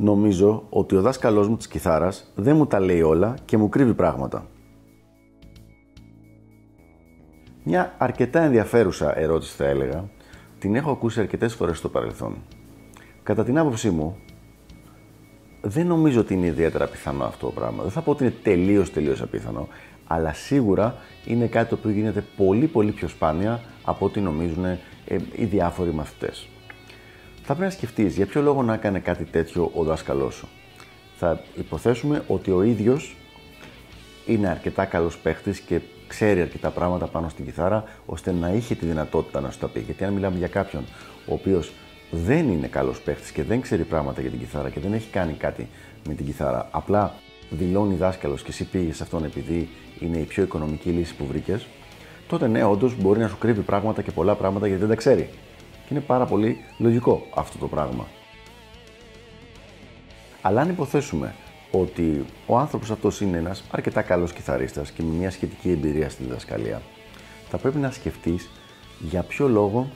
Νομίζω ότι ο δάσκαλός μου της κιθάρας δεν μου τα λέει όλα και μου κρύβει πράγματα. Μια αρκετά ενδιαφέρουσα ερώτηση θα έλεγα, την έχω ακούσει αρκετές φορές στο παρελθόν. Κατά την άποψή μου, δεν νομίζω ότι είναι ιδιαίτερα πιθανό αυτό το πράγμα. Δεν θα πω ότι είναι τελείως τελείως απίθανο, αλλά σίγουρα είναι κάτι το οποίο γίνεται πολύ πολύ πιο σπάνια από ό,τι νομίζουν ε, οι διάφοροι μαθητές θα πρέπει να σκεφτείς για ποιο λόγο να έκανε κάτι τέτοιο ο δάσκαλός σου. Θα υποθέσουμε ότι ο ίδιος είναι αρκετά καλός παίχτης και ξέρει αρκετά πράγματα πάνω στην κιθάρα, ώστε να είχε τη δυνατότητα να σου τα πει. Γιατί αν μιλάμε για κάποιον ο οποίος δεν είναι καλός παίχτης και δεν ξέρει πράγματα για την κιθάρα και δεν έχει κάνει κάτι με την κιθάρα, απλά δηλώνει δάσκαλος και εσύ πήγες σε αυτόν επειδή είναι η πιο οικονομική λύση που βρήκες, τότε ναι, όντως μπορεί να σου κρύβει πράγματα και πολλά πράγματα γιατί δεν τα ξέρει. Και είναι πάρα πολύ λογικό αυτό το πράγμα. Αλλά αν υποθέσουμε ότι ο άνθρωπος αυτός είναι ένας αρκετά καλός κιθαρίστας και με μια σχετική εμπειρία στη διδασκαλία, θα πρέπει να σκεφτείς για ποιο λόγο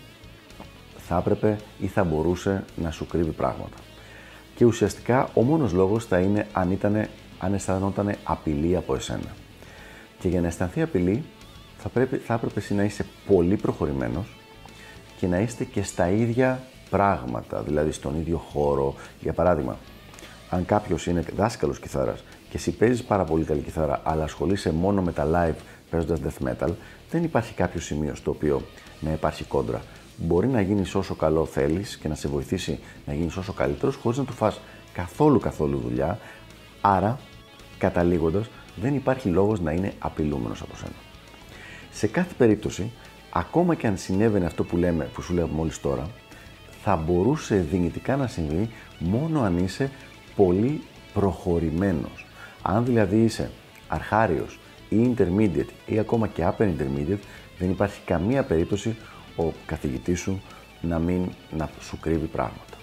θα έπρεπε ή θα μπορούσε να σου κρύβει πράγματα. Και ουσιαστικά ο μόνος λόγος θα είναι αν, ήτανε, αν αισθανόταν απειλή από εσένα. Και για να αισθανθεί απειλή θα, πρέπει, θα έπρεπε εσύ να είσαι πολύ προχωρημένος και να είστε και στα ίδια πράγματα, δηλαδή στον ίδιο χώρο. Για παράδειγμα, αν κάποιος είναι δάσκαλος κιθάρας και εσύ παίζεις πάρα πολύ καλή κιθάρα, αλλά ασχολείσαι μόνο με τα live παίζοντας death metal, δεν υπάρχει κάποιο σημείο στο οποίο να υπάρχει κόντρα. Μπορεί να γίνεις όσο καλό θέλεις και να σε βοηθήσει να γίνεις όσο καλύτερος, χωρίς να του φας καθόλου καθόλου δουλειά. Άρα, καταλήγοντας, δεν υπάρχει λόγος να είναι απειλούμενος από σένα. Σε κάθε περίπτωση, ακόμα και αν συνέβαινε αυτό που λέμε, που σου λέω μόλις τώρα, θα μπορούσε δυνητικά να συμβεί μόνο αν είσαι πολύ προχωρημένος. Αν δηλαδή είσαι αρχάριος ή intermediate ή ακόμα και upper intermediate, δεν υπάρχει καμία περίπτωση ο καθηγητής σου να μην να σου κρύβει πράγματα.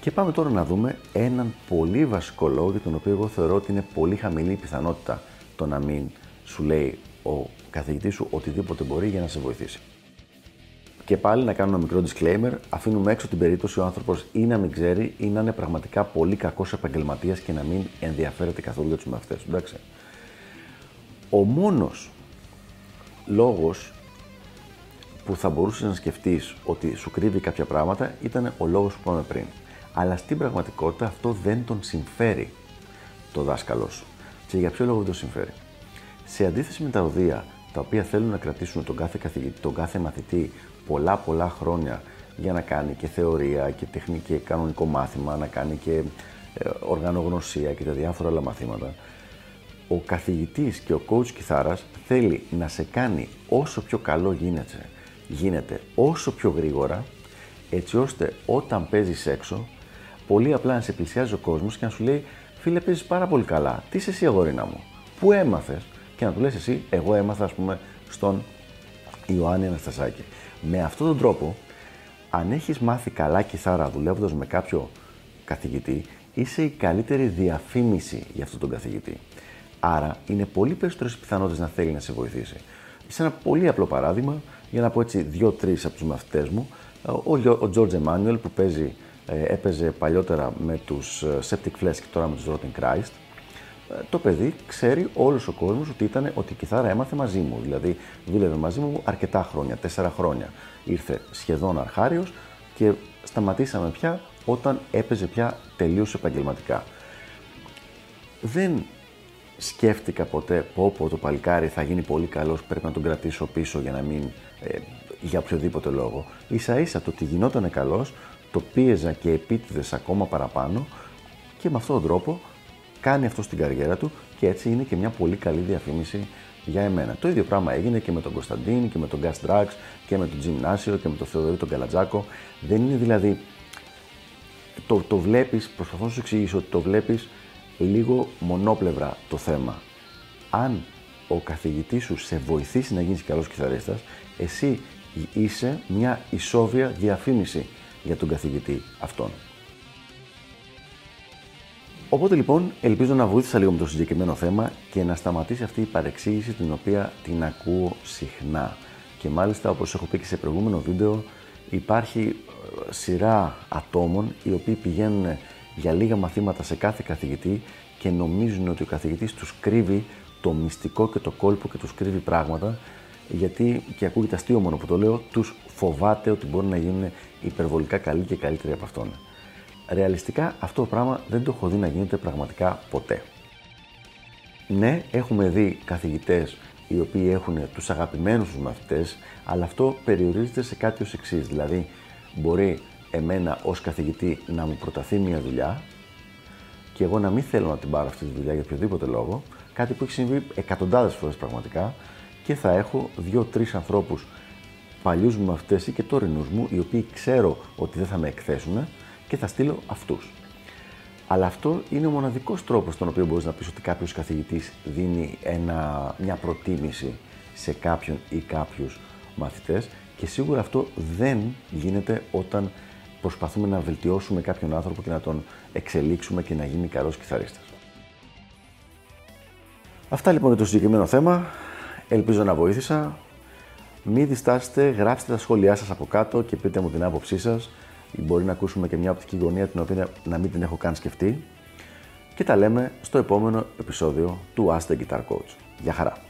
Και πάμε τώρα να δούμε έναν πολύ βασικό λόγο για τον οποίο εγώ θεωρώ ότι είναι πολύ χαμηλή η πιθανότητα το να μην σου λέει ο καθηγητής σου οτιδήποτε μπορεί για να σε βοηθήσει. Και πάλι να κάνω ένα μικρό disclaimer, αφήνουμε έξω την περίπτωση ο άνθρωπος ή να μην ξέρει ή να είναι πραγματικά πολύ κακός επαγγελματίας και να μην ενδιαφέρεται καθόλου για τους μαθητές του. Εντάξει. Ο μόνος λόγος που θα μπορούσες να σκεφτείς ότι σου κρύβει κάποια πράγματα ήταν ο λόγος που είπαμε πριν. Αλλά στην πραγματικότητα αυτό δεν τον συμφέρει το δάσκαλό σου. Και για ποιο λόγο δεν τον συμφέρει; Σε αντίθεση με τα οδεία τα οποία θέλουν να κρατήσουν τον κάθε καθηγητή, τον κάθε μαθητή πολλά πολλά χρόνια για να κάνει και θεωρία και τεχνική και κανονικό μάθημα, να κάνει και ε, οργανογνωσία και τα διάφορα άλλα μαθήματα. Ο καθηγητής και ο coach κιθάρας θέλει να σε κάνει όσο πιο καλό γίνεται, γίνεται όσο πιο γρήγορα, έτσι ώστε όταν παίζεις έξω, πολύ απλά να σε πλησιάζει ο κόσμος και να σου λέει «Φίλε, παίζεις πάρα πολύ καλά. Τι είσαι εσύ αγορίνα μου; Πού έμαθες» και να του λες εσύ, εγώ έμαθα ας πούμε στον Ιωάννη Αναστασάκη. Με αυτόν τον τρόπο, αν έχεις μάθει καλά κιθάρα δουλεύοντας με κάποιο καθηγητή, είσαι η καλύτερη διαφήμιση για αυτόν τον καθηγητή. Άρα είναι πολύ περισσότερες πιθανότητες να θέλει να σε βοηθήσει. Σε ένα πολύ απλό παράδειγμα, για να πω έτσι δύο-τρει από τους μαθητές μου, ο George Emanuel που παίζει, ε, έπαιζε παλιότερα με τους ε, Septic Flesh και τώρα με τους Rotten Christ, το παιδί ξέρει όλος ο κόσμος ότι, ήταν, ότι η κιθάρα έμαθε μαζί μου. Δηλαδή, δούλευε μαζί μου αρκετά χρόνια, τέσσερα χρόνια. Ήρθε σχεδόν αρχάριος και σταματήσαμε πια όταν έπαιζε πια τελείως επαγγελματικά. Δεν σκέφτηκα ποτέ πω πω το παλικάρι θα γίνει πολύ καλός, πρέπει να τον κρατήσω πίσω για να μην, ε, για οποιοδήποτε λόγο. Ίσα ίσα το ότι γινόταν καλός, το πίεζα και επίτηδες ακόμα παραπάνω και με αυτόν τον τρόπο κάνει αυτό στην καριέρα του και έτσι είναι και μια πολύ καλή διαφήμιση για εμένα. Το ίδιο πράγμα έγινε και με τον Κωνσταντίν και με τον Gas Drax και με τον Τζιμνάσιο και με τον Θεοδωρή τον Καλατζάκο. Δεν είναι δηλαδή. Το, το βλέπεις, προσπαθώ να σου εξηγήσω ότι το βλέπεις λίγο μονόπλευρα το θέμα. Αν ο καθηγητής σου σε βοηθήσει να γίνεις καλός κιθαρίστας, εσύ είσαι μια ισόβια διαφήμιση για τον καθηγητή αυτόν. Οπότε λοιπόν ελπίζω να βοήθησα λίγο με το συγκεκριμένο θέμα και να σταματήσει αυτή η παρεξήγηση την οποία την ακούω συχνά. Και μάλιστα όπως έχω πει και σε προηγούμενο βίντεο υπάρχει ε, σειρά ατόμων οι οποίοι πηγαίνουν για λίγα μαθήματα σε κάθε καθηγητή και νομίζουν ότι ο καθηγητής τους κρύβει το μυστικό και το κόλπο και τους κρύβει πράγματα γιατί και ακούγεται αστείο μόνο που το λέω, τους φοβάται ότι μπορεί να γίνουν υπερβολικά καλοί και καλύτεροι από αυτόν. Ρεαλιστικά αυτό το πράγμα δεν το έχω δει να γίνεται πραγματικά ποτέ. Ναι, έχουμε δει καθηγητές οι οποίοι έχουν τους αγαπημένους τους μαθητές, αλλά αυτό περιορίζεται σε κάτι ως εξής. Δηλαδή, μπορεί εμένα ως καθηγητή να μου προταθεί μια δουλειά και εγώ να μην θέλω να την πάρω αυτή τη δουλειά για οποιοδήποτε λόγο, κάτι που έχει συμβεί εκατοντάδες φορές πραγματικά και θα έχω δύο-τρεις ανθρώπους παλιούς μου μαθητές ή και τωρινούς μου, οι οποίοι ξέρω ότι δεν θα με εκθέσουν και θα στείλω αυτούς. Αλλά αυτό είναι ο μοναδικός τρόπος στον οποίο μπορείς να πεις ότι κάποιος καθηγητής δίνει ένα, μια προτίμηση σε κάποιον ή κάποιους μαθητές και σίγουρα αυτό δεν γίνεται όταν προσπαθούμε να βελτιώσουμε κάποιον άνθρωπο και να τον εξελίξουμε και να γίνει καλός κιθαρίστας. Αυτά λοιπόν για το συγκεκριμένο θέμα. Ελπίζω να βοήθησα. Μην διστάσετε, γράψτε τα σχόλιά σας από κάτω και πείτε μου την άποψή σας. Μπορεί να ακούσουμε και μια οπτική γωνία την οποία να μην την έχω καν σκεφτεί. Και τα λέμε στο επόμενο επεισόδιο του Ask the Guitar Coach. Γεια χαρά!